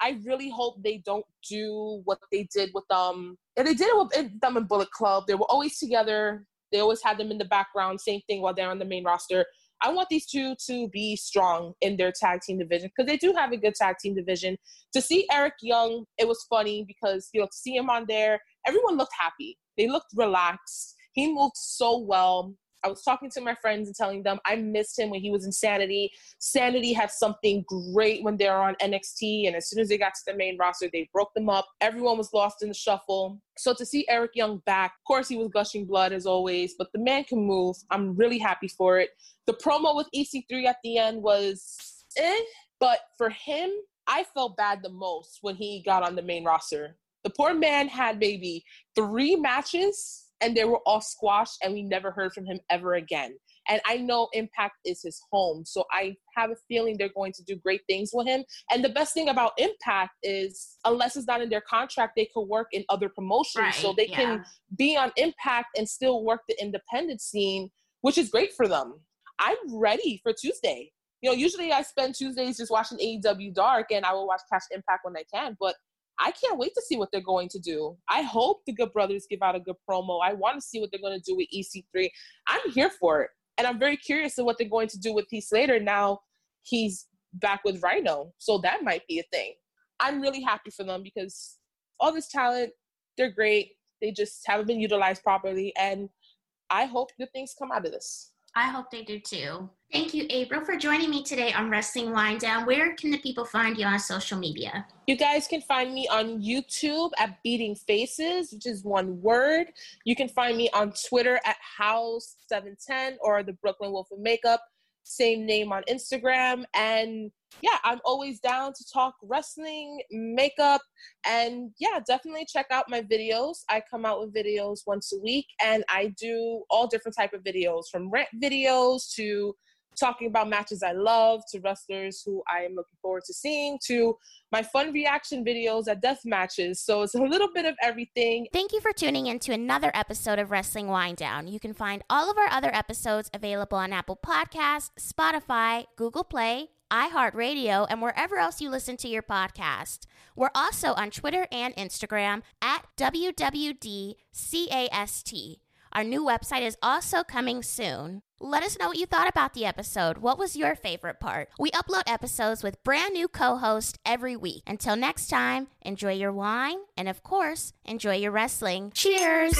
I really hope they don't do what they did with um and they did it with them in Bullet Club. They were always together. They always had them in the background. Same thing while they're on the main roster. I want these two to be strong in their tag team division because they do have a good tag team division. To see Eric Young, it was funny because you know to see him on there, everyone looked happy. They looked relaxed. He moved so well. I was talking to my friends and telling them I missed him when he was in Sanity. Sanity had something great when they were on NXT, and as soon as they got to the main roster, they broke them up. Everyone was lost in the shuffle. So to see Eric Young back, of course, he was gushing blood as always, but the man can move. I'm really happy for it. The promo with EC3 at the end was eh, but for him, I felt bad the most when he got on the main roster. The poor man had maybe three matches and they were all squashed and we never heard from him ever again. And i know impact is his home so i have a feeling they're going to do great things with him. And the best thing about impact is unless it's not in their contract they could work in other promotions. Right, so they yeah. can be on impact and still work the independent scene which is great for them. I'm ready for tuesday. You know usually i spend tuesdays just watching aew dark and i will watch cash impact when i can but I can't wait to see what they're going to do. I hope the Good Brothers give out a good promo. I want to see what they're going to do with EC3. I'm here for it. And I'm very curious of what they're going to do with Heath Slater now he's back with Rhino. So that might be a thing. I'm really happy for them because all this talent, they're great. They just haven't been utilized properly. And I hope good things come out of this. I hope they do too. Thank you, April, for joining me today on Wrestling Wind Down. Where can the people find you on social media? You guys can find me on YouTube at Beating Faces, which is one word. You can find me on Twitter at House710 or the Brooklyn Wolf of Makeup same name on Instagram. And yeah, I'm always down to talk wrestling, makeup, and yeah, definitely check out my videos. I come out with videos once a week, and I do all different type of videos, from rant videos to talking about matches I love to wrestlers who I am looking forward to seeing to my fun reaction videos at death matches. So it's a little bit of everything. Thank you for tuning in to another episode of Wrestling Wind Down. You can find all of our other episodes available on Apple Podcasts, Spotify, Google Play, iHeartRadio, and wherever else you listen to your podcast. We're also on Twitter and Instagram at WWDCAST. Our new website is also coming soon. Let us know what you thought about the episode. What was your favorite part? We upload episodes with brand new co hosts every week. Until next time, enjoy your wine and, of course, enjoy your wrestling. Cheers!